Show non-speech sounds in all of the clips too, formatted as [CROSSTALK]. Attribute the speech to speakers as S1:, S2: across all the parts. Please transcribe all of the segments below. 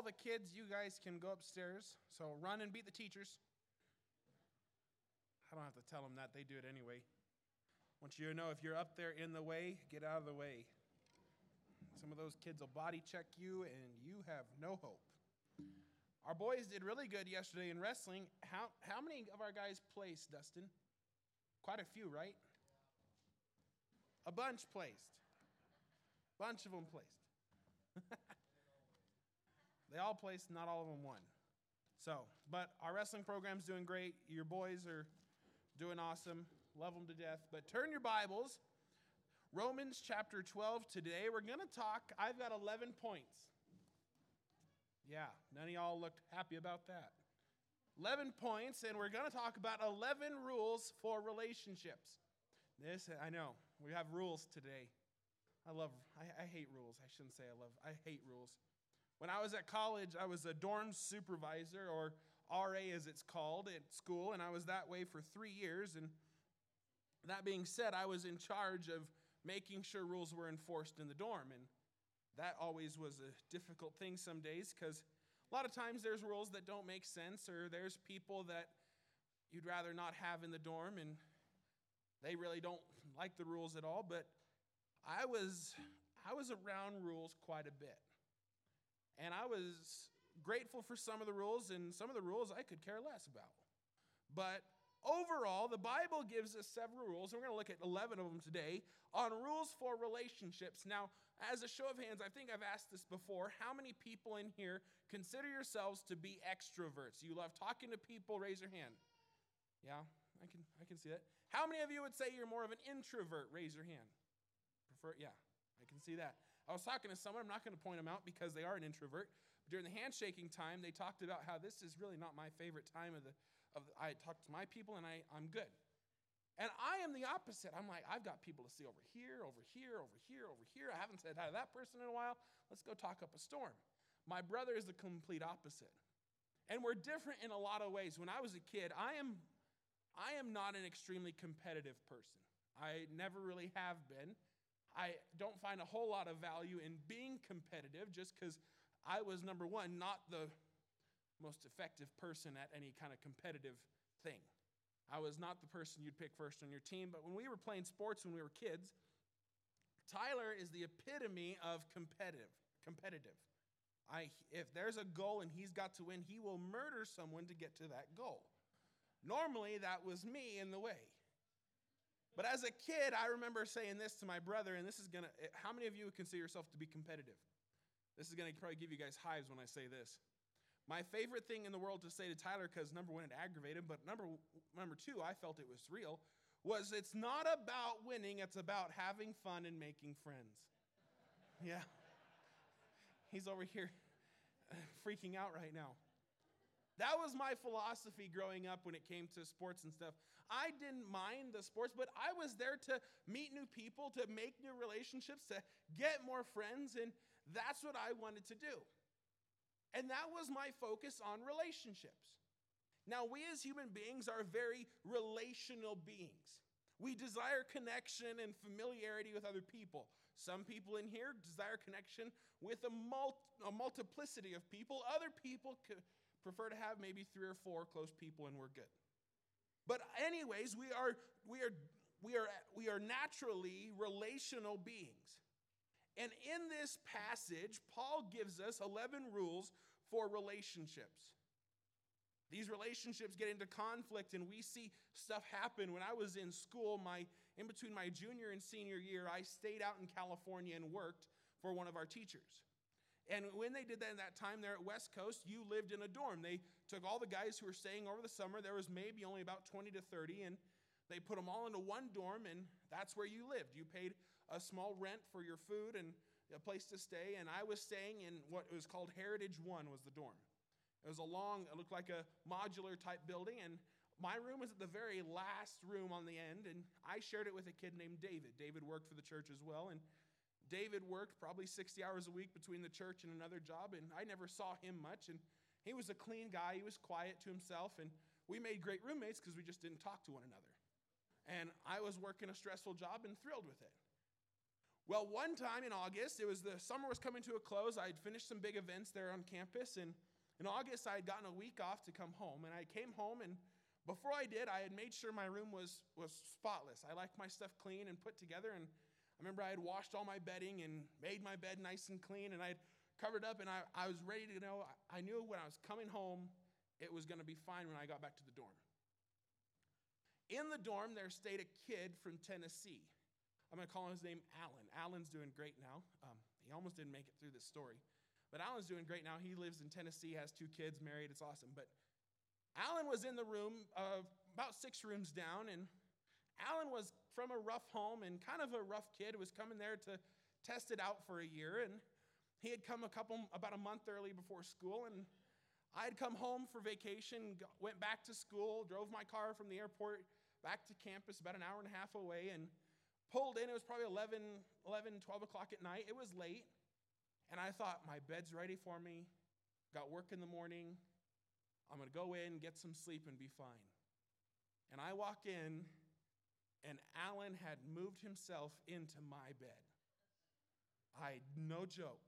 S1: all the kids, you guys can go upstairs. So run and beat the teachers. I don't have to tell them that. They do it anyway. Want you to know if you're up there in the way, get out of the way. Some of those kids will body check you, and you have no hope. Our boys did really good yesterday in wrestling. How, how many of our guys placed, Dustin? Quite a few, right? A bunch placed. Bunch of them placed. [LAUGHS] They all placed, not all of them won. So, but our wrestling program's doing great. Your boys are doing awesome. Love them to death. But turn your Bibles, Romans chapter 12. Today we're going to talk. I've got 11 points. Yeah, none of y'all looked happy about that. 11 points, and we're going to talk about 11 rules for relationships. This, I know, we have rules today. I love, I, I hate rules. I shouldn't say I love, I hate rules. When I was at college, I was a dorm supervisor, or RA as it's called, at school, and I was that way for three years. And that being said, I was in charge of making sure rules were enforced in the dorm. And that always was a difficult thing some days because a lot of times there's rules that don't make sense, or there's people that you'd rather not have in the dorm, and they really don't like the rules at all. But I was, I was around rules quite a bit. And I was grateful for some of the rules, and some of the rules I could care less about. But overall, the Bible gives us several rules, and we're going to look at 11 of them today on rules for relationships. Now, as a show of hands, I think I've asked this before. How many people in here consider yourselves to be extroverts? You love talking to people? Raise your hand. Yeah, I can, I can see that. How many of you would say you're more of an introvert? Raise your hand. Prefer, yeah, I can see that. I was talking to someone, I'm not going to point them out because they are an introvert. But during the handshaking time, they talked about how this is really not my favorite time of the, of the, I talk to my people and I, I'm good. And I am the opposite. I'm like, I've got people to see over here, over here, over here, over here. I haven't said hi to that person in a while. Let's go talk up a storm. My brother is the complete opposite. And we're different in a lot of ways. When I was a kid, I am I am not an extremely competitive person. I never really have been. I don't find a whole lot of value in being competitive just because I was, number one, not the most effective person at any kind of competitive thing. I was not the person you'd pick first on your team, but when we were playing sports when we were kids, Tyler is the epitome of competitive. Competitive. I, if there's a goal and he's got to win, he will murder someone to get to that goal. Normally, that was me in the way. But as a kid, I remember saying this to my brother, and this is going to, eh, how many of you would consider yourself to be competitive? This is going to probably give you guys hives when I say this. My favorite thing in the world to say to Tyler, because number one, it aggravated him, but number, number two, I felt it was real, was it's not about winning, it's about having fun and making friends. yeah. He's over here [LAUGHS] freaking out right now. That was my philosophy growing up when it came to sports and stuff. I didn't mind the sports, but I was there to meet new people, to make new relationships, to get more friends, and that's what I wanted to do. And that was my focus on relationships. Now, we as human beings are very relational beings. We desire connection and familiarity with other people. Some people in here desire connection with a, mul- a multiplicity of people. Other people co- Prefer to have maybe three or four close people and we're good. But anyways, we are we are we are we are naturally relational beings. And in this passage, Paul gives us 11 rules for relationships. These relationships get into conflict, and we see stuff happen. When I was in school, my, in between my junior and senior year, I stayed out in California and worked for one of our teachers. And when they did that in that time there at West Coast, you lived in a dorm. They took all the guys who were staying over the summer, there was maybe only about 20 to 30, and they put them all into one dorm, and that's where you lived. You paid a small rent for your food and a place to stay, and I was staying in what was called Heritage One, was the dorm. It was a long, it looked like a modular type building, and my room was at the very last room on the end, and I shared it with a kid named David. David worked for the church as well, and David worked probably 60 hours a week between the church and another job, and I never saw him much. And he was a clean guy, he was quiet to himself, and we made great roommates because we just didn't talk to one another. And I was working a stressful job and thrilled with it. Well, one time in August, it was the summer was coming to a close. I had finished some big events there on campus, and in August, I had gotten a week off to come home. And I came home, and before I did, I had made sure my room was was spotless. I like my stuff clean and put together, and I remember I had washed all my bedding and made my bed nice and clean, and I would covered up, and I, I was ready to know. I knew when I was coming home, it was going to be fine when I got back to the dorm. In the dorm, there stayed a kid from Tennessee. I'm going to call his name Alan. Alan's doing great now. Um, he almost didn't make it through this story. But Alan's doing great now. He lives in Tennessee, has two kids, married. It's awesome. But Alan was in the room of uh, about six rooms down, and Alan was from a rough home and kind of a rough kid, was coming there to test it out for a year. And he had come a couple, about a month early before school. And I had come home for vacation, went back to school, drove my car from the airport back to campus about an hour and a half away, and pulled in. It was probably 11, 11 12 o'clock at night. It was late. And I thought, my bed's ready for me. Got work in the morning. I'm going to go in, get some sleep, and be fine. And I walk in and Alan had moved himself into my bed. I, no joke.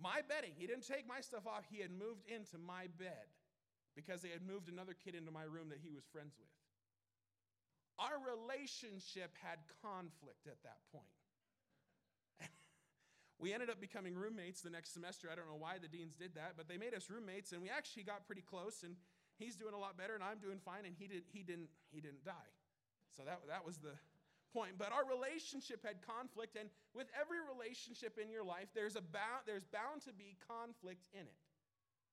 S1: My bedding, he didn't take my stuff off, he had moved into my bed because they had moved another kid into my room that he was friends with. Our relationship had conflict at that point. [LAUGHS] we ended up becoming roommates the next semester. I don't know why the deans did that, but they made us roommates and we actually got pretty close and he's doing a lot better and I'm doing fine and he did he didn't he didn't die. So that, that was the point. But our relationship had conflict, and with every relationship in your life, there's, about bound, there's bound to be conflict in it.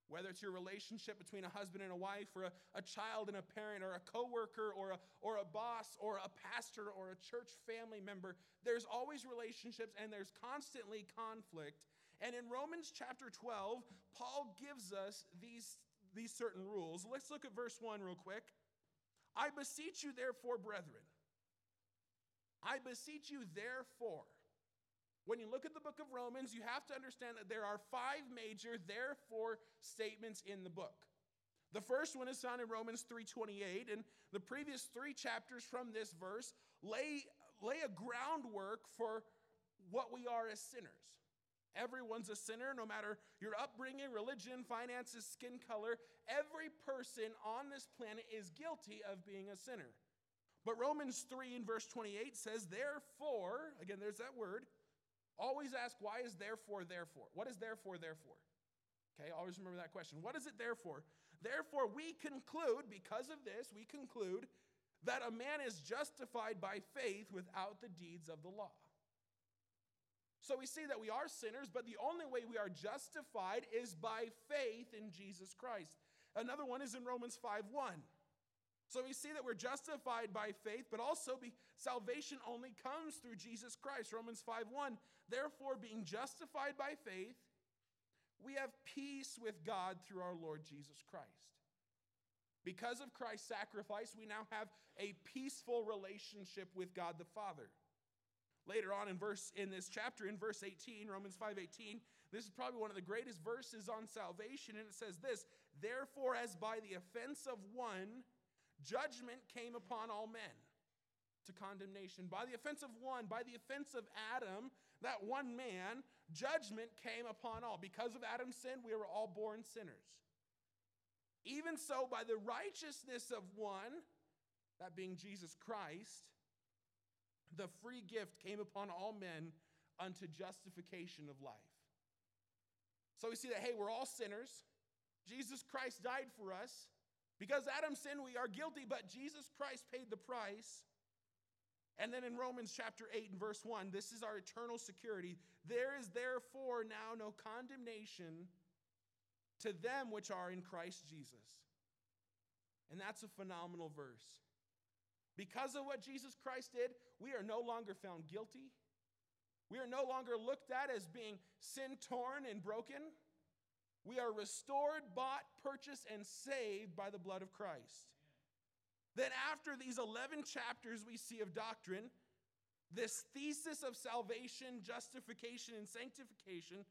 S1: Whether it's your relationship between a husband and a wife, or a, a child and a parent, or a coworker, or a, or a boss, or a pastor, or a church family member, there's always relationships and there's constantly conflict. And in Romans chapter 12, Paul gives us these, these certain rules. Let's look at verse 1 real quick. I beseech you, therefore, brethren, I beseech you, therefore. When you look at the book of Romans, you have to understand that there are five major therefore statements in the book. The first one is found in Romans 3:28 and the previous 3 chapters from this verse lay lay a groundwork for what we are as sinners. Everyone's a sinner, no matter your upbringing, religion, finances, skin color. Every person on this planet is guilty of being a sinner. But Romans 3 and verse 28 says, Therefore, again, there's that word. Always ask, why is therefore, therefore? What is therefore, therefore? Okay, always remember that question. What is it therefore? Therefore, we conclude, because of this, we conclude that a man is justified by faith without the deeds of the law. So we see that we are sinners, but the only way we are justified is by faith in Jesus Christ. Another one is in Romans 5 1. So we see that we're justified by faith, but also be, salvation only comes through Jesus Christ. Romans 5 1. Therefore, being justified by faith, we have peace with God through our Lord Jesus Christ. Because of Christ's sacrifice, we now have a peaceful relationship with God the Father. Later on in verse in this chapter in verse 18, Romans 5:18, this is probably one of the greatest verses on salvation and it says this, therefore as by the offense of one judgment came upon all men to condemnation. By the offense of one, by the offense of Adam, that one man, judgment came upon all. Because of Adam's sin, we were all born sinners. Even so, by the righteousness of one, that being Jesus Christ, the free gift came upon all men unto justification of life. So we see that, hey, we're all sinners. Jesus Christ died for us. Because Adam sinned, we are guilty, but Jesus Christ paid the price. And then in Romans chapter 8 and verse 1, this is our eternal security. There is therefore now no condemnation to them which are in Christ Jesus. And that's a phenomenal verse. Because of what Jesus Christ did, we are no longer found guilty. We are no longer looked at as being sin torn and broken. We are restored, bought, purchased, and saved by the blood of Christ. Then, after these 11 chapters we see of doctrine, this thesis of salvation, justification, and sanctification,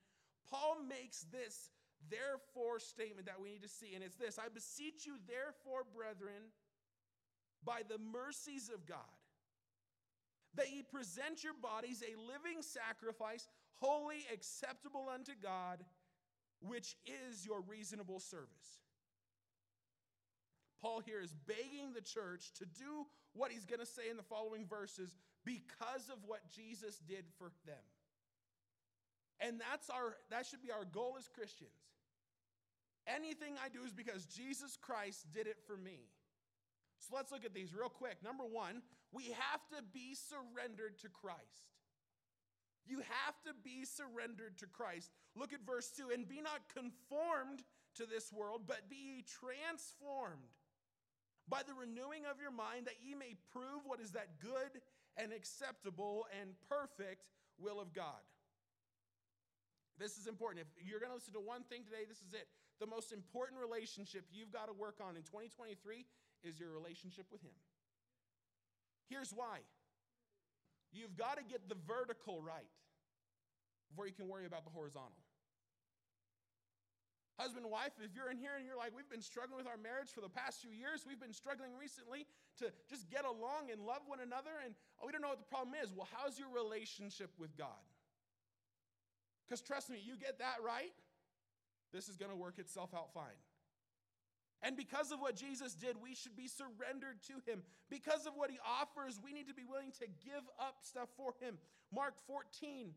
S1: Paul makes this therefore statement that we need to see. And it's this I beseech you, therefore, brethren, by the mercies of God, that ye present your bodies a living sacrifice, holy, acceptable unto God, which is your reasonable service. Paul here is begging the church to do what he's going to say in the following verses because of what Jesus did for them. And that's our that should be our goal as Christians. Anything I do is because Jesus Christ did it for me. So let's look at these real quick. Number one, we have to be surrendered to Christ. You have to be surrendered to Christ. Look at verse 2 and be not conformed to this world, but be transformed by the renewing of your mind, that ye may prove what is that good and acceptable and perfect will of God. This is important. If you're going to listen to one thing today, this is it. The most important relationship you've got to work on in 2023 is your relationship with Him. Here's why you've got to get the vertical right before you can worry about the horizontal. Husband, wife, if you're in here and you're like, we've been struggling with our marriage for the past few years, we've been struggling recently to just get along and love one another, and oh, we don't know what the problem is. Well, how's your relationship with God? Because trust me, you get that right, this is going to work itself out fine. And because of what Jesus did, we should be surrendered to him. Because of what he offers, we need to be willing to give up stuff for him. Mark 14,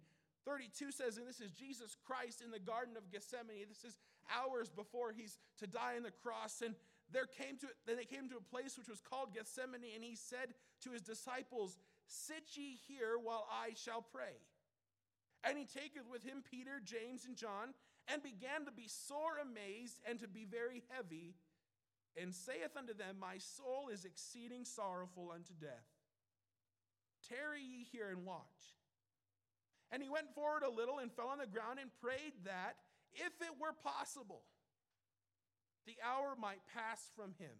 S1: 32 says, and this is Jesus Christ in the Garden of Gethsemane. This is hours before he's to die on the cross. And there came to then they came to a place which was called Gethsemane, and he said to his disciples, Sit ye here while I shall pray. And he taketh with him Peter, James, and John, and began to be sore amazed and to be very heavy and saith unto them, My soul is exceeding sorrowful unto death. Tarry ye here and watch. And he went forward a little and fell on the ground and prayed that, if it were possible, the hour might pass from him.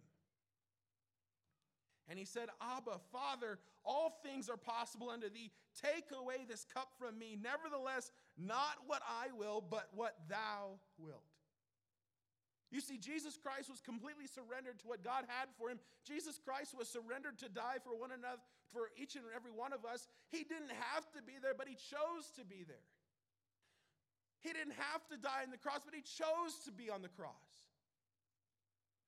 S1: And he said, Abba, Father, all things are possible unto thee. Take away this cup from me. Nevertheless, not what I will, but what thou wilt. You see, Jesus Christ was completely surrendered to what God had for him. Jesus Christ was surrendered to die for one another, for each and every one of us. He didn't have to be there, but he chose to be there. He didn't have to die on the cross, but he chose to be on the cross.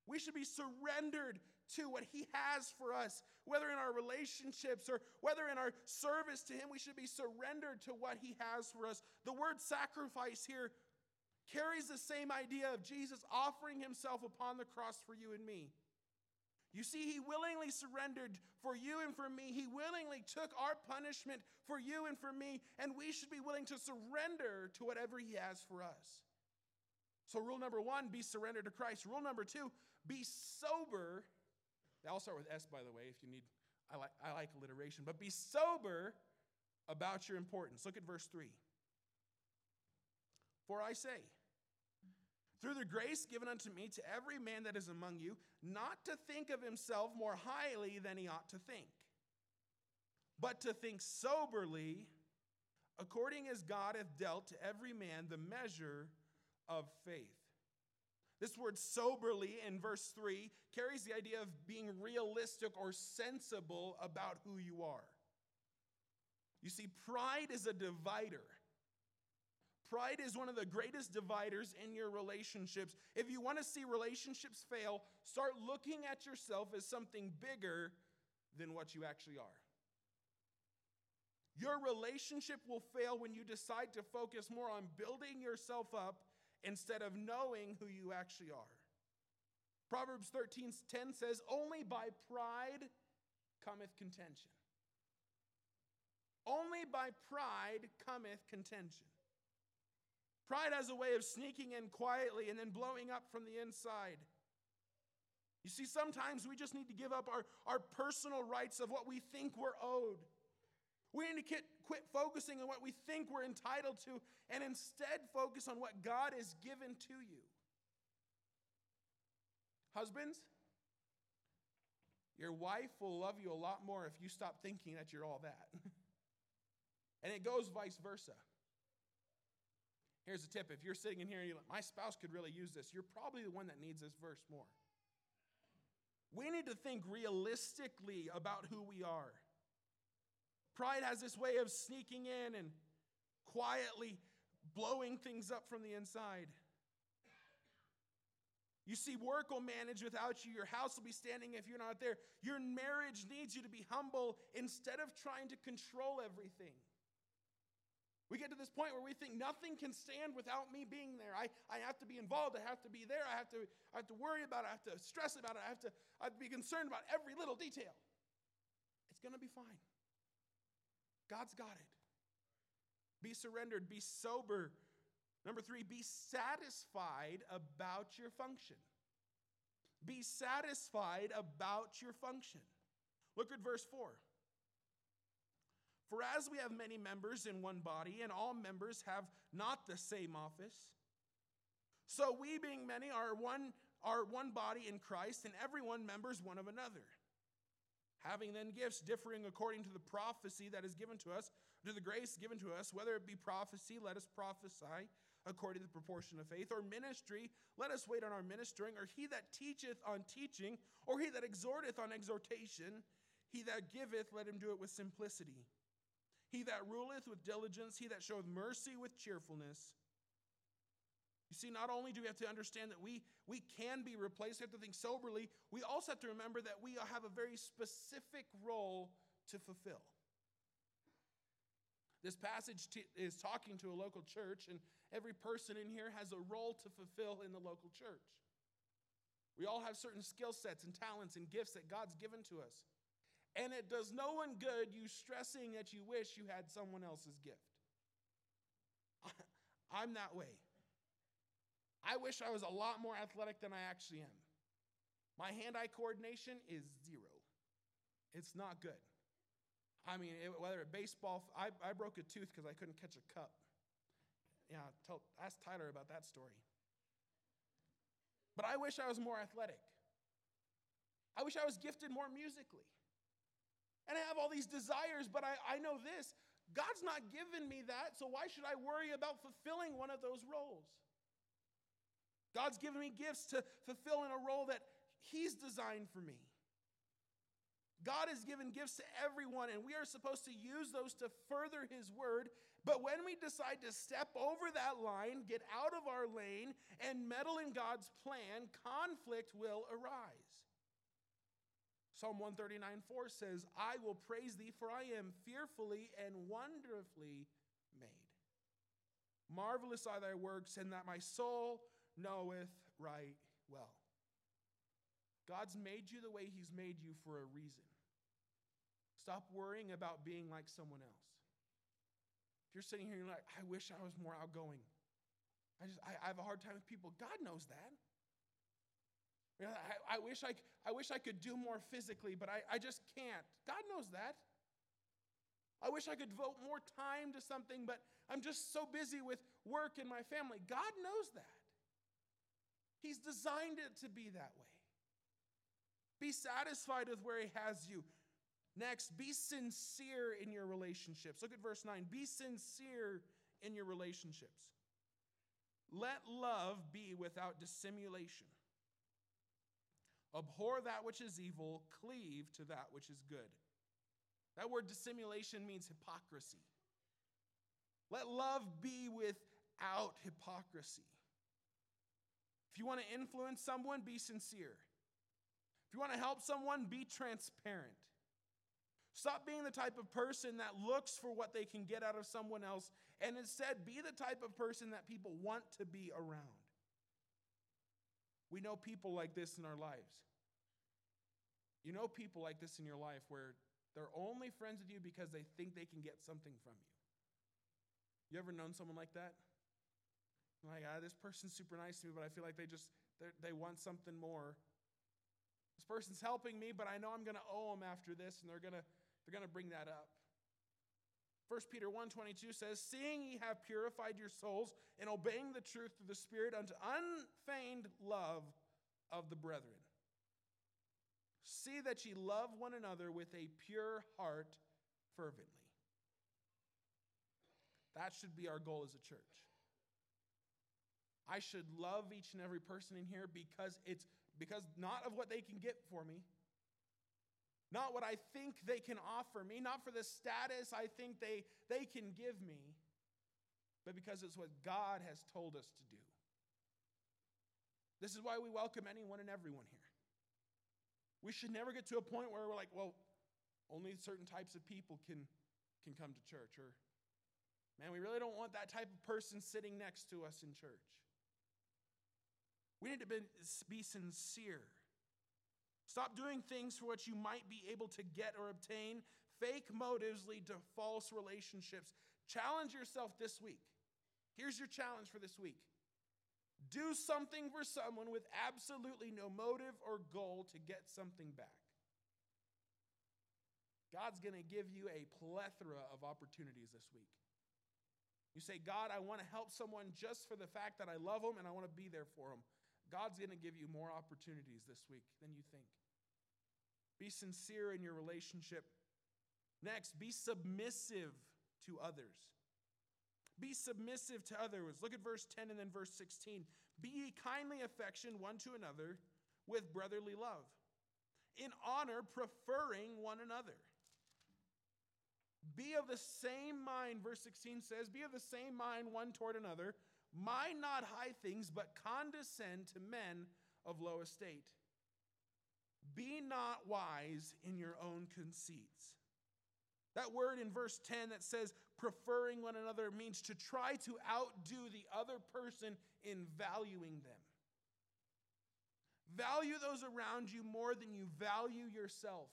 S1: We should be surrendered to what He has for us, whether in our relationships or whether in our service to Him, we should be surrendered to what He has for us. The word sacrifice here carries the same idea of Jesus offering himself upon the cross for you and me. You see, he willingly surrendered for you and for me. He willingly took our punishment for you and for me, and we should be willing to surrender to whatever he has for us. So, rule number one, be surrendered to Christ. Rule number two, be sober. I'll start with S, by the way, if you need. I like, I like alliteration, but be sober about your importance. Look at verse 3. For I say, through the grace given unto me to every man that is among you, not to think of himself more highly than he ought to think, but to think soberly, according as God hath dealt to every man the measure of faith. This word soberly in verse 3 carries the idea of being realistic or sensible about who you are. You see, pride is a divider. Pride is one of the greatest dividers in your relationships. If you want to see relationships fail, start looking at yourself as something bigger than what you actually are. Your relationship will fail when you decide to focus more on building yourself up instead of knowing who you actually are. Proverbs 13 10 says, Only by pride cometh contention. Only by pride cometh contention. Pride has a way of sneaking in quietly and then blowing up from the inside. You see, sometimes we just need to give up our, our personal rights of what we think we're owed. We need to quit, quit focusing on what we think we're entitled to and instead focus on what God has given to you. Husbands, your wife will love you a lot more if you stop thinking that you're all that. [LAUGHS] and it goes vice versa. Here's a tip if you're sitting in here and you're like, my spouse could really use this, you're probably the one that needs this verse more. We need to think realistically about who we are. Pride has this way of sneaking in and quietly blowing things up from the inside. You see, work will manage without you. Your house will be standing if you're not there. Your marriage needs you to be humble instead of trying to control everything. We get to this point where we think nothing can stand without me being there. I, I have to be involved. I have to be there. I have to, I have to worry about it. I have to stress about it. I have to, I have to be concerned about every little detail. It's going to be fine. God's got it. Be surrendered. Be sober. Number three, be satisfied about your function. Be satisfied about your function. Look at verse 4. For as we have many members in one body, and all members have not the same office, so we, being many, are one, are one body in Christ, and everyone members one of another. Having then gifts differing according to the prophecy that is given to us, to the grace given to us, whether it be prophecy, let us prophesy according to the proportion of faith, or ministry, let us wait on our ministering, or he that teacheth on teaching, or he that exhorteth on exhortation, he that giveth, let him do it with simplicity. He that ruleth with diligence, he that showeth mercy with cheerfulness. You see, not only do we have to understand that we, we can be replaced, we have to think soberly, we also have to remember that we have a very specific role to fulfill. This passage t- is talking to a local church, and every person in here has a role to fulfill in the local church. We all have certain skill sets and talents and gifts that God's given to us and it does no one good you stressing that you wish you had someone else's gift. I'm that way. I wish I was a lot more athletic than I actually am. My hand eye coordination is zero, it's not good. I mean, it, whether it baseball, I, I broke a tooth because I couldn't catch a cup. Yeah, tell, ask Tyler about that story. But I wish I was more athletic. I wish I was gifted more musically and I have all these desires, but I, I know this God's not given me that, so why should I worry about fulfilling one of those roles? God's given me gifts to fulfill in a role that He's designed for me. God has given gifts to everyone, and we are supposed to use those to further His word. But when we decide to step over that line, get out of our lane, and meddle in God's plan, conflict will arise. Psalm 139 4 says, I will praise thee, for I am fearfully and wonderfully made. Marvelous are thy works, and that my soul knoweth right well. God's made you the way he's made you for a reason. Stop worrying about being like someone else. If you're sitting here and you're like, I wish I was more outgoing. I just I, I have a hard time with people. God knows that. I, I, wish I, I wish I could do more physically, but I, I just can't. God knows that. I wish I could devote more time to something, but I'm just so busy with work and my family. God knows that. He's designed it to be that way. Be satisfied with where He has you. Next, be sincere in your relationships. Look at verse 9. Be sincere in your relationships. Let love be without dissimulation. Abhor that which is evil, cleave to that which is good. That word dissimulation means hypocrisy. Let love be without hypocrisy. If you want to influence someone, be sincere. If you want to help someone, be transparent. Stop being the type of person that looks for what they can get out of someone else and instead be the type of person that people want to be around. We know people like this in our lives. You know people like this in your life where they're only friends with you because they think they can get something from you. You ever known someone like that? Like, ah, this person's super nice to me, but I feel like they just, they want something more. This person's helping me, but I know I'm going to owe them after this, and they're going to they're going to bring that up. 1 Peter 1:22 says, "Seeing ye have purified your souls in obeying the truth through the Spirit unto unfeigned love of the brethren. See that ye love one another with a pure heart fervently." That should be our goal as a church. I should love each and every person in here because it's because not of what they can get for me, not what I think they can offer me, not for the status I think they, they can give me, but because it's what God has told us to do. This is why we welcome anyone and everyone here. We should never get to a point where we're like, well, only certain types of people can, can come to church, or man, we really don't want that type of person sitting next to us in church. We need to be, be sincere Stop doing things for what you might be able to get or obtain. Fake motives lead to false relationships. Challenge yourself this week. Here's your challenge for this week do something for someone with absolutely no motive or goal to get something back. God's going to give you a plethora of opportunities this week. You say, God, I want to help someone just for the fact that I love them and I want to be there for them. God's going to give you more opportunities this week than you think. Be sincere in your relationship. Next, be submissive to others. Be submissive to others. Look at verse 10 and then verse 16. Be ye kindly affectioned one to another with brotherly love, in honor preferring one another. Be of the same mind, verse 16 says, be of the same mind one toward another. Mind not high things, but condescend to men of low estate. Be not wise in your own conceits. That word in verse 10 that says preferring one another means to try to outdo the other person in valuing them. Value those around you more than you value yourself.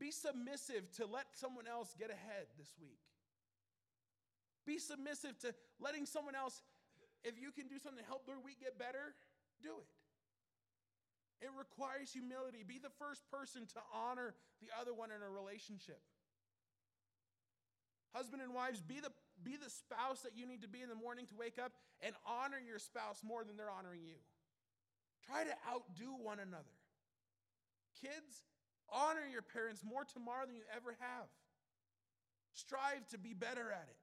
S1: Be submissive to let someone else get ahead this week. Be submissive to letting someone else, if you can do something to help their week get better, do it. It requires humility. Be the first person to honor the other one in a relationship. Husband and wives, be the, be the spouse that you need to be in the morning to wake up and honor your spouse more than they're honoring you. Try to outdo one another. Kids, honor your parents more tomorrow than you ever have. Strive to be better at it.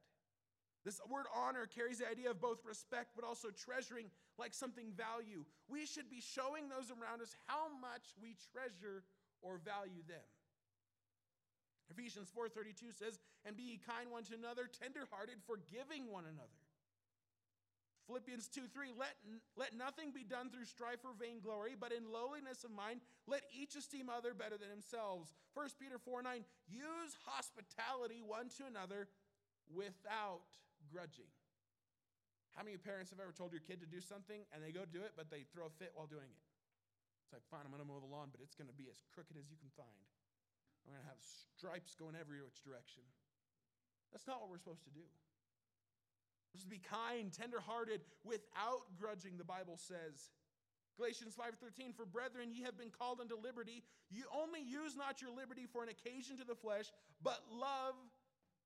S1: This word honor carries the idea of both respect but also treasuring like something value. We should be showing those around us how much we treasure or value them. Ephesians 4:32 says, "And be ye kind one to another, tenderhearted, forgiving one another." Philippians 2 3, let, let nothing be done through strife or vainglory, but in lowliness of mind, let each esteem other better than themselves. 1 Peter 4 9, use hospitality one to another without begrudging. How many parents have ever told your kid to do something and they go do it, but they throw a fit while doing it? It's like, fine, I'm going to mow the lawn, but it's going to be as crooked as you can find. I'm going to have stripes going every which direction. That's not what we're supposed to do. We're supposed to be kind, tenderhearted, without grudging, the Bible says. Galatians 5:13 For brethren ye have been called unto liberty you only use not your liberty for an occasion to the flesh but love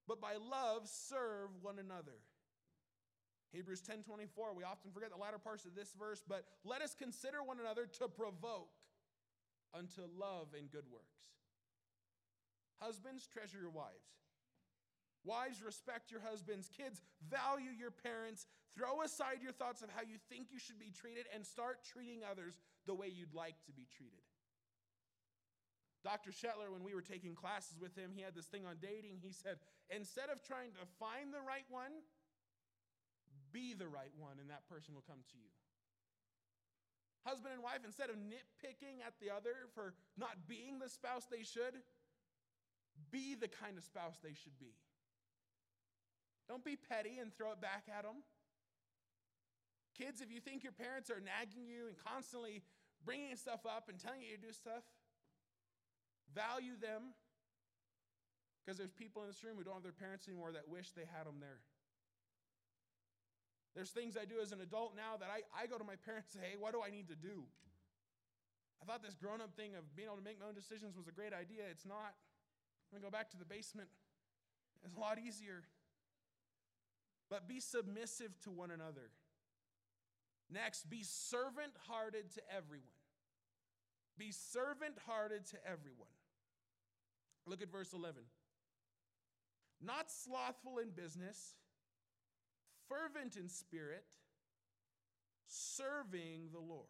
S1: but by love serve one another. Hebrews 10:24, we often forget the latter parts of this verse, but let us consider one another to provoke unto love and good works. Husbands, treasure your wives. Wives, respect your husbands. Kids, value your parents. Throw aside your thoughts of how you think you should be treated and start treating others the way you'd like to be treated. Dr. Shetler, when we were taking classes with him, he had this thing on dating. He said, instead of trying to find the right one, be the right one, and that person will come to you. Husband and wife, instead of nitpicking at the other for not being the spouse they should, be the kind of spouse they should be. Don't be petty and throw it back at them. Kids, if you think your parents are nagging you and constantly bringing stuff up and telling you to do stuff, Value them because there's people in this room who don't have their parents anymore that wish they had them there. There's things I do as an adult now that I, I go to my parents and say, hey, what do I need to do? I thought this grown up thing of being able to make my own decisions was a great idea. It's not. I'm going to go back to the basement. It's a lot easier. But be submissive to one another. Next, be servant hearted to everyone. Be servant hearted to everyone. Look at verse 11. Not slothful in business, fervent in spirit, serving the Lord.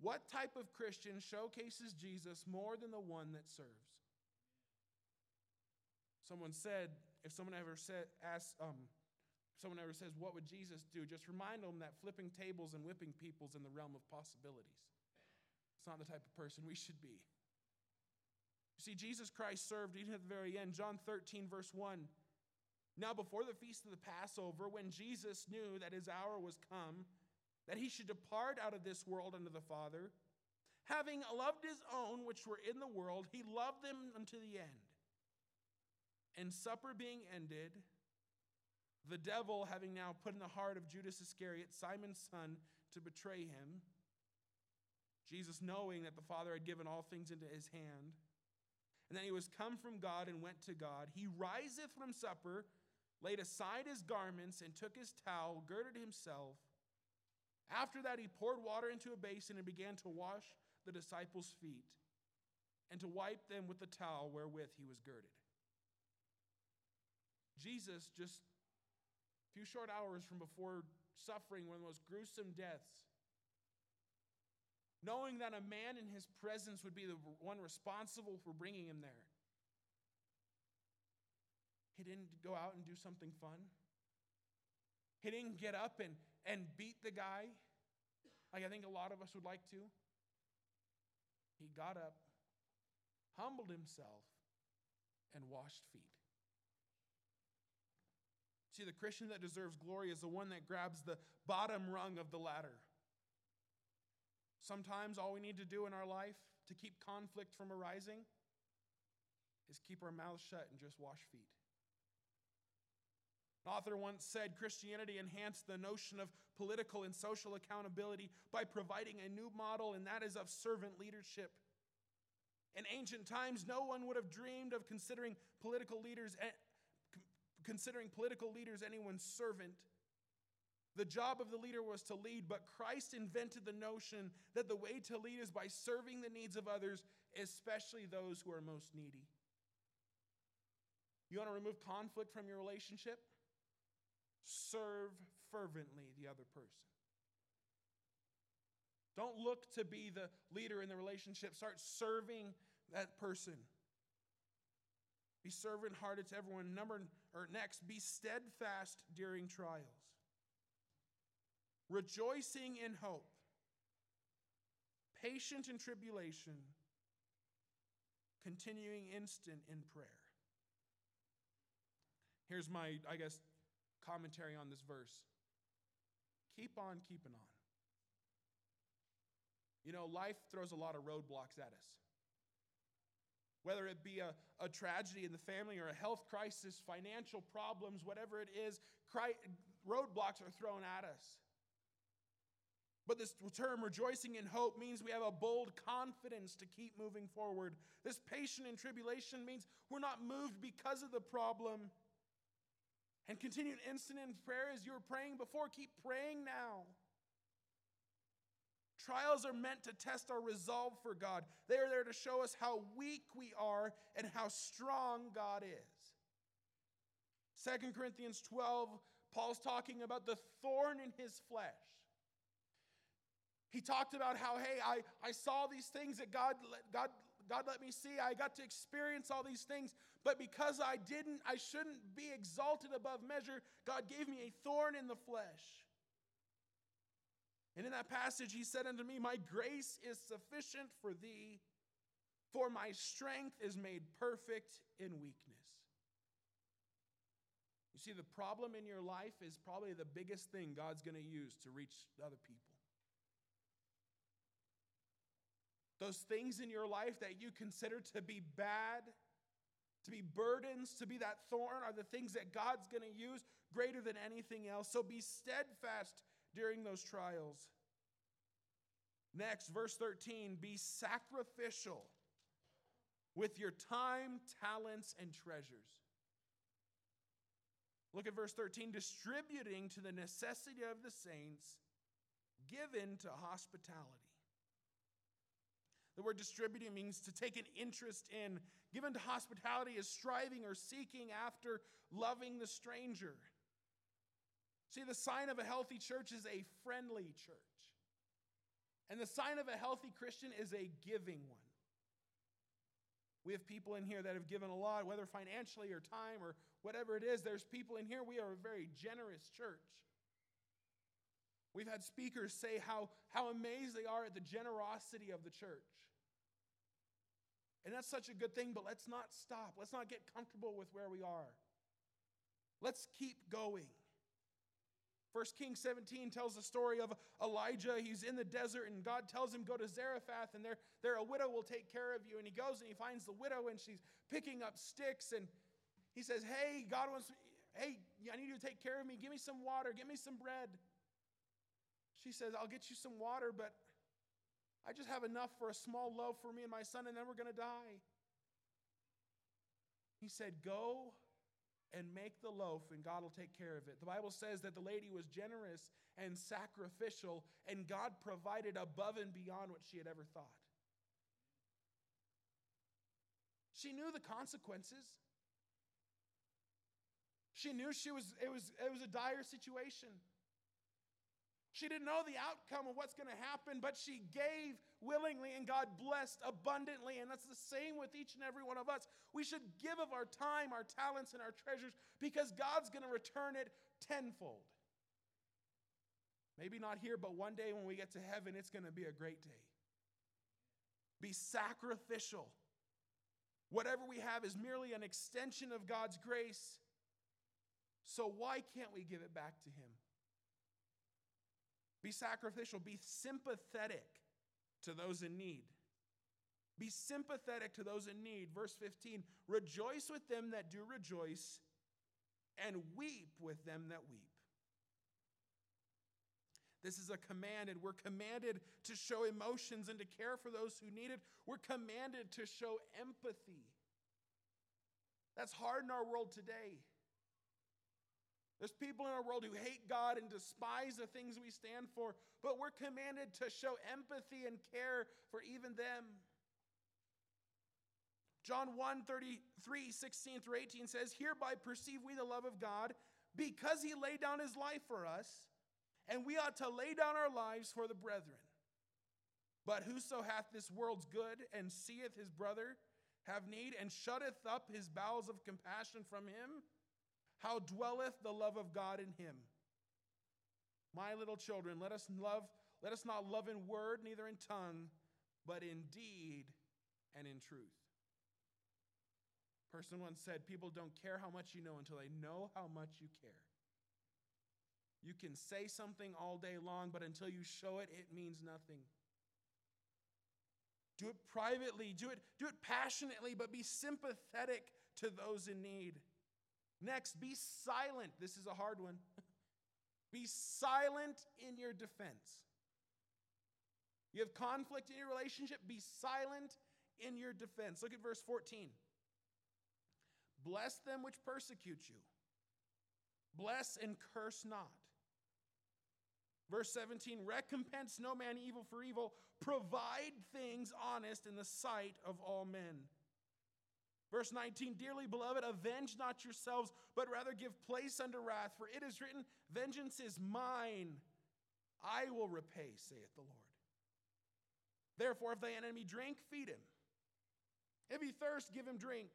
S1: What type of Christian showcases Jesus more than the one that serves? Someone said, if someone ever said, ask, um, someone ever says, What would Jesus do? Just remind them that flipping tables and whipping people's in the realm of possibilities. It's not the type of person we should be. You see, Jesus Christ served even at the very end. John 13, verse 1. Now, before the feast of the Passover, when Jesus knew that his hour was come, that he should depart out of this world unto the Father, having loved his own which were in the world, he loved them unto the end. And supper being ended, the devil having now put in the heart of Judas Iscariot, Simon's son, to betray him, Jesus knowing that the Father had given all things into his hand, and then he was come from God and went to God. He riseth from supper, laid aside his garments, and took his towel, girded himself. After that, he poured water into a basin and began to wash the disciples' feet and to wipe them with the towel wherewith he was girded. Jesus, just a few short hours from before suffering one of the most gruesome deaths knowing that a man in his presence would be the one responsible for bringing him there. He didn't go out and do something fun. He didn't get up and, and beat the guy like I think a lot of us would like to. He got up, humbled himself, and washed feet. See, the Christian that deserves glory is the one that grabs the bottom rung of the ladder. Sometimes all we need to do in our life to keep conflict from arising is keep our mouths shut and just wash feet. An author once said Christianity enhanced the notion of political and social accountability by providing a new model, and that is of servant leadership. In ancient times, no one would have dreamed of considering political leaders considering political leaders anyone's servant. The job of the leader was to lead, but Christ invented the notion that the way to lead is by serving the needs of others, especially those who are most needy. You want to remove conflict from your relationship? Serve fervently the other person. Don't look to be the leader in the relationship. Start serving that person. Be servant hearted to everyone. Number or next, be steadfast during trials rejoicing in hope, patient in tribulation, continuing instant in prayer. Here's my, I guess, commentary on this verse keep on keeping on. You know, life throws a lot of roadblocks at us. Whether it be a, a tragedy in the family or a health crisis, financial problems, whatever it is, cri- roadblocks are thrown at us. But this term rejoicing in hope means we have a bold confidence to keep moving forward. This patient in tribulation means we're not moved because of the problem. And continued instant in prayer as you were praying before, keep praying now. Trials are meant to test our resolve for God. They are there to show us how weak we are and how strong God is. 2 Corinthians 12, Paul's talking about the thorn in his flesh. He talked about how, hey, I, I saw these things that God, God, God let me see. I got to experience all these things, but because I didn't, I shouldn't be exalted above measure. God gave me a thorn in the flesh. And in that passage, he said unto me, My grace is sufficient for thee, for my strength is made perfect in weakness. You see, the problem in your life is probably the biggest thing God's going to use to reach other people. Those things in your life that you consider to be bad, to be burdens, to be that thorn, are the things that God's going to use greater than anything else. So be steadfast during those trials. Next, verse 13 be sacrificial with your time, talents, and treasures. Look at verse 13 distributing to the necessity of the saints, given to hospitality. The word distributing means to take an interest in. Given to hospitality is striving or seeking after loving the stranger. See, the sign of a healthy church is a friendly church. And the sign of a healthy Christian is a giving one. We have people in here that have given a lot, whether financially or time or whatever it is. There's people in here. We are a very generous church. We've had speakers say how, how amazed they are at the generosity of the church. And that's such a good thing, but let's not stop. Let's not get comfortable with where we are. Let's keep going. 1 Kings 17 tells the story of Elijah. He's in the desert, and God tells him, Go to Zarephath, and there, there a widow will take care of you. And he goes and he finds the widow, and she's picking up sticks. And he says, Hey, God wants me, hey, I need you to take care of me. Give me some water, give me some bread. She says, I'll get you some water, but I just have enough for a small loaf for me and my son, and then we're going to die. He said, Go and make the loaf, and God will take care of it. The Bible says that the lady was generous and sacrificial, and God provided above and beyond what she had ever thought. She knew the consequences. She knew she was, it, was, it was a dire situation. She didn't know the outcome of what's going to happen, but she gave willingly and God blessed abundantly. And that's the same with each and every one of us. We should give of our time, our talents, and our treasures because God's going to return it tenfold. Maybe not here, but one day when we get to heaven, it's going to be a great day. Be sacrificial. Whatever we have is merely an extension of God's grace. So why can't we give it back to Him? Be sacrificial. Be sympathetic to those in need. Be sympathetic to those in need. Verse 15 Rejoice with them that do rejoice, and weep with them that weep. This is a command, and we're commanded to show emotions and to care for those who need it. We're commanded to show empathy. That's hard in our world today. There's people in our world who hate God and despise the things we stand for, but we're commanded to show empathy and care for even them. John 1 33, 16 through 18 says, Hereby perceive we the love of God because he laid down his life for us, and we ought to lay down our lives for the brethren. But whoso hath this world's good and seeth his brother have need and shutteth up his bowels of compassion from him, how dwelleth the love of God in him? My little children, let us love, let us not love in word, neither in tongue, but in deed and in truth. Person once said, People don't care how much you know until they know how much you care. You can say something all day long, but until you show it, it means nothing. Do it privately, do it, do it passionately, but be sympathetic to those in need. Next, be silent. This is a hard one. [LAUGHS] be silent in your defense. You have conflict in your relationship, be silent in your defense. Look at verse 14. Bless them which persecute you, bless and curse not. Verse 17 Recompense no man evil for evil, provide things honest in the sight of all men. Verse 19, Dearly beloved, avenge not yourselves, but rather give place unto wrath, for it is written, Vengeance is mine, I will repay, saith the Lord. Therefore, if thy enemy drink, feed him. If he thirst, give him drink.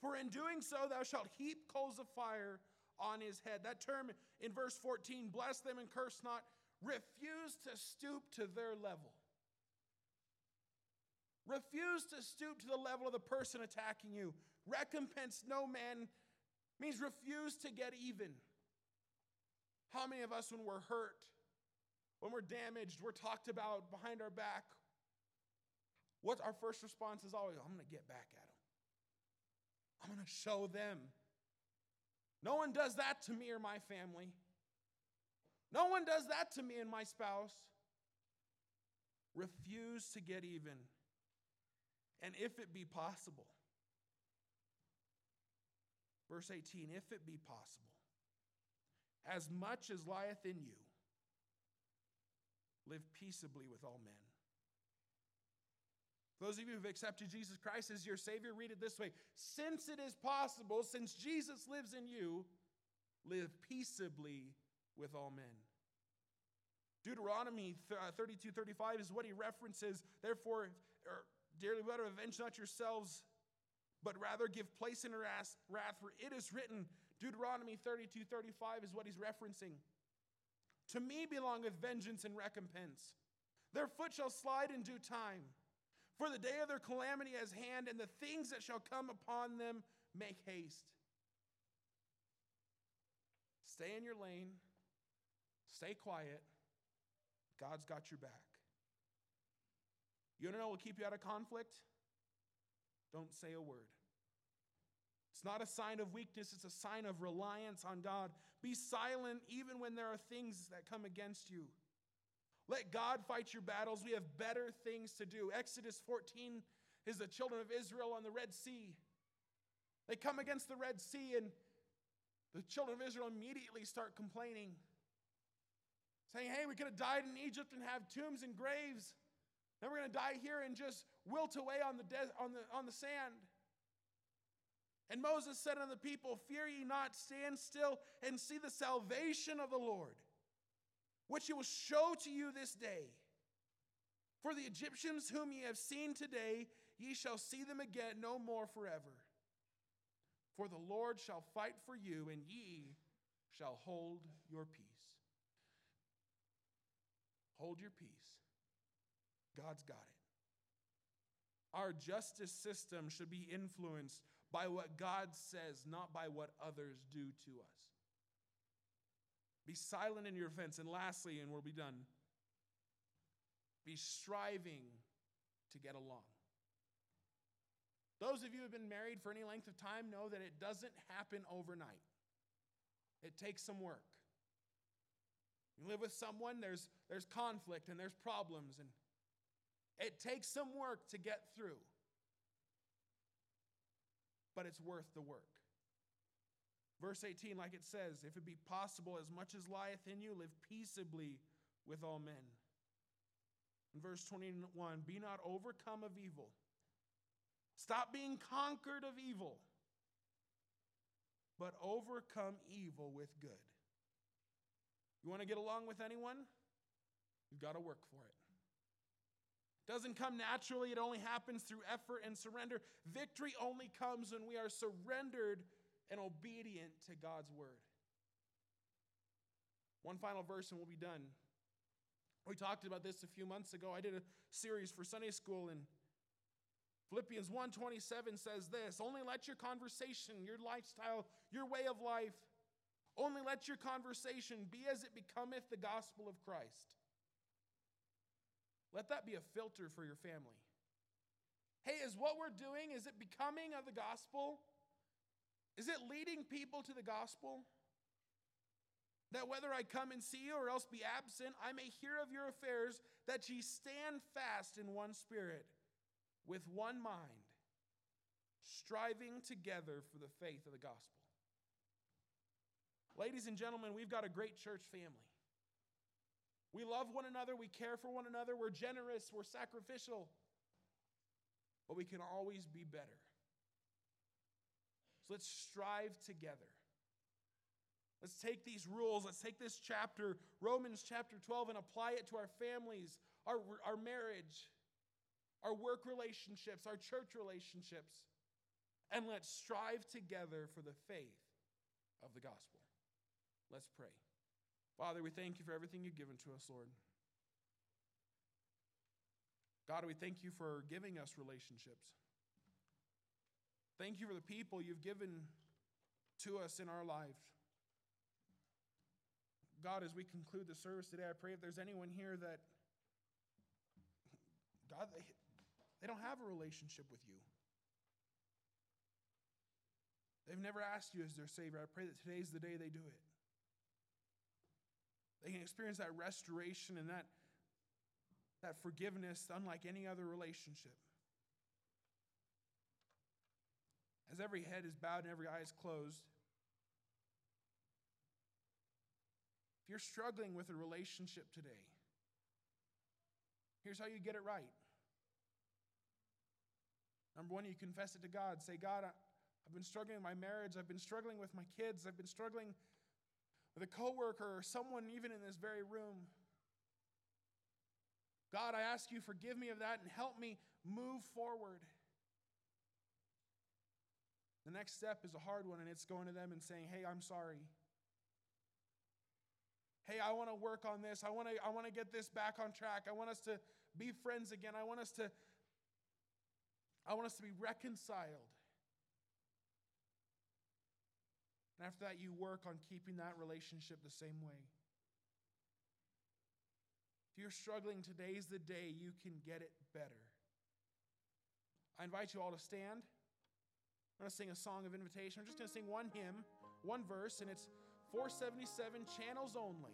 S1: For in doing so, thou shalt heap coals of fire on his head. That term in verse 14, bless them and curse not, refuse to stoop to their level. Refuse to stoop to the level of the person attacking you. Recompense no man means refuse to get even. How many of us, when we're hurt, when we're damaged, we're talked about behind our back, what our first response is always, I'm going to get back at them. I'm going to show them. No one does that to me or my family. No one does that to me and my spouse. Refuse to get even and if it be possible. Verse 18, if it be possible, as much as lieth in you, live peaceably with all men. Those of you who've accepted Jesus Christ as your Savior, read it this way Since it is possible, since Jesus lives in you, live peaceably with all men. Deuteronomy uh, 32 35 is what he references. Therefore, er, Dearly beloved, avenge not yourselves, but rather give place in wrath, for it is written, Deuteronomy 32 35 is what he's referencing. To me belongeth vengeance and recompense. Their foot shall slide in due time. For the day of their calamity is hand, and the things that shall come upon them make haste. Stay in your lane, stay quiet. God's got your back. You don't know what will keep you out of conflict? Don't say a word. It's not a sign of weakness, it's a sign of reliance on God. Be silent even when there are things that come against you. Let God fight your battles. We have better things to do. Exodus 14 is the children of Israel on the Red Sea. They come against the Red Sea, and the children of Israel immediately start complaining, saying, Hey, we could have died in Egypt and have tombs and graves. Then we're going to die here and just wilt away on the, on, the, on the sand. And Moses said unto the people, Fear ye not, stand still and see the salvation of the Lord, which he will show to you this day. For the Egyptians whom ye have seen today, ye shall see them again no more forever. For the Lord shall fight for you, and ye shall hold your peace. Hold your peace. God's got it. Our justice system should be influenced by what God says, not by what others do to us. Be silent in your offense. And lastly, and we'll be done, be striving to get along. Those of you who have been married for any length of time know that it doesn't happen overnight. It takes some work. You live with someone, there's, there's conflict and there's problems, and it takes some work to get through, but it's worth the work. Verse 18, like it says, if it be possible, as much as lieth in you, live peaceably with all men. In verse 21, be not overcome of evil. Stop being conquered of evil, but overcome evil with good. You want to get along with anyone? You've got to work for it doesn't come naturally, it only happens through effort and surrender. Victory only comes when we are surrendered and obedient to God's word. One final verse and we'll be done. We talked about this a few months ago. I did a series for Sunday school and Philippians 1:27 says this, only let your conversation, your lifestyle, your way of life, only let your conversation be as it becometh the gospel of Christ let that be a filter for your family. Hey, is what we're doing, is it becoming of the gospel? Is it leading people to the gospel? That whether I come and see you or else be absent, I may hear of your affairs, that ye stand fast in one spirit, with one mind, striving together for the faith of the gospel. Ladies and gentlemen, we've got a great church family. We love one another. We care for one another. We're generous. We're sacrificial. But we can always be better. So let's strive together. Let's take these rules, let's take this chapter, Romans chapter 12, and apply it to our families, our, our marriage, our work relationships, our church relationships, and let's strive together for the faith of the gospel. Let's pray. Father, we thank you for everything you've given to us, Lord. God, we thank you for giving us relationships. Thank you for the people you've given to us in our lives. God, as we conclude the service today, I pray if there's anyone here that, God, they, they don't have a relationship with you. They've never asked you as their Savior. I pray that today's the day they do it experience that restoration and that, that forgiveness unlike any other relationship. As every head is bowed and every eye is closed, if you're struggling with a relationship today, here's how you get it right. Number one, you confess it to God. Say, God, I've been struggling with my marriage. I've been struggling with my kids. I've been struggling the coworker or someone even in this very room. God, I ask you, forgive me of that and help me move forward. The next step is a hard one, and it's going to them and saying, Hey, I'm sorry. Hey, I want to work on this. I want to I want to get this back on track. I want us to be friends again. I want us to I want us to be reconciled. And after that, you work on keeping that relationship the same way. If you're struggling, today's the day you can get it better. I invite you all to stand. I'm going to sing a song of invitation. I'm just going to sing one hymn, one verse, and it's 477 channels only.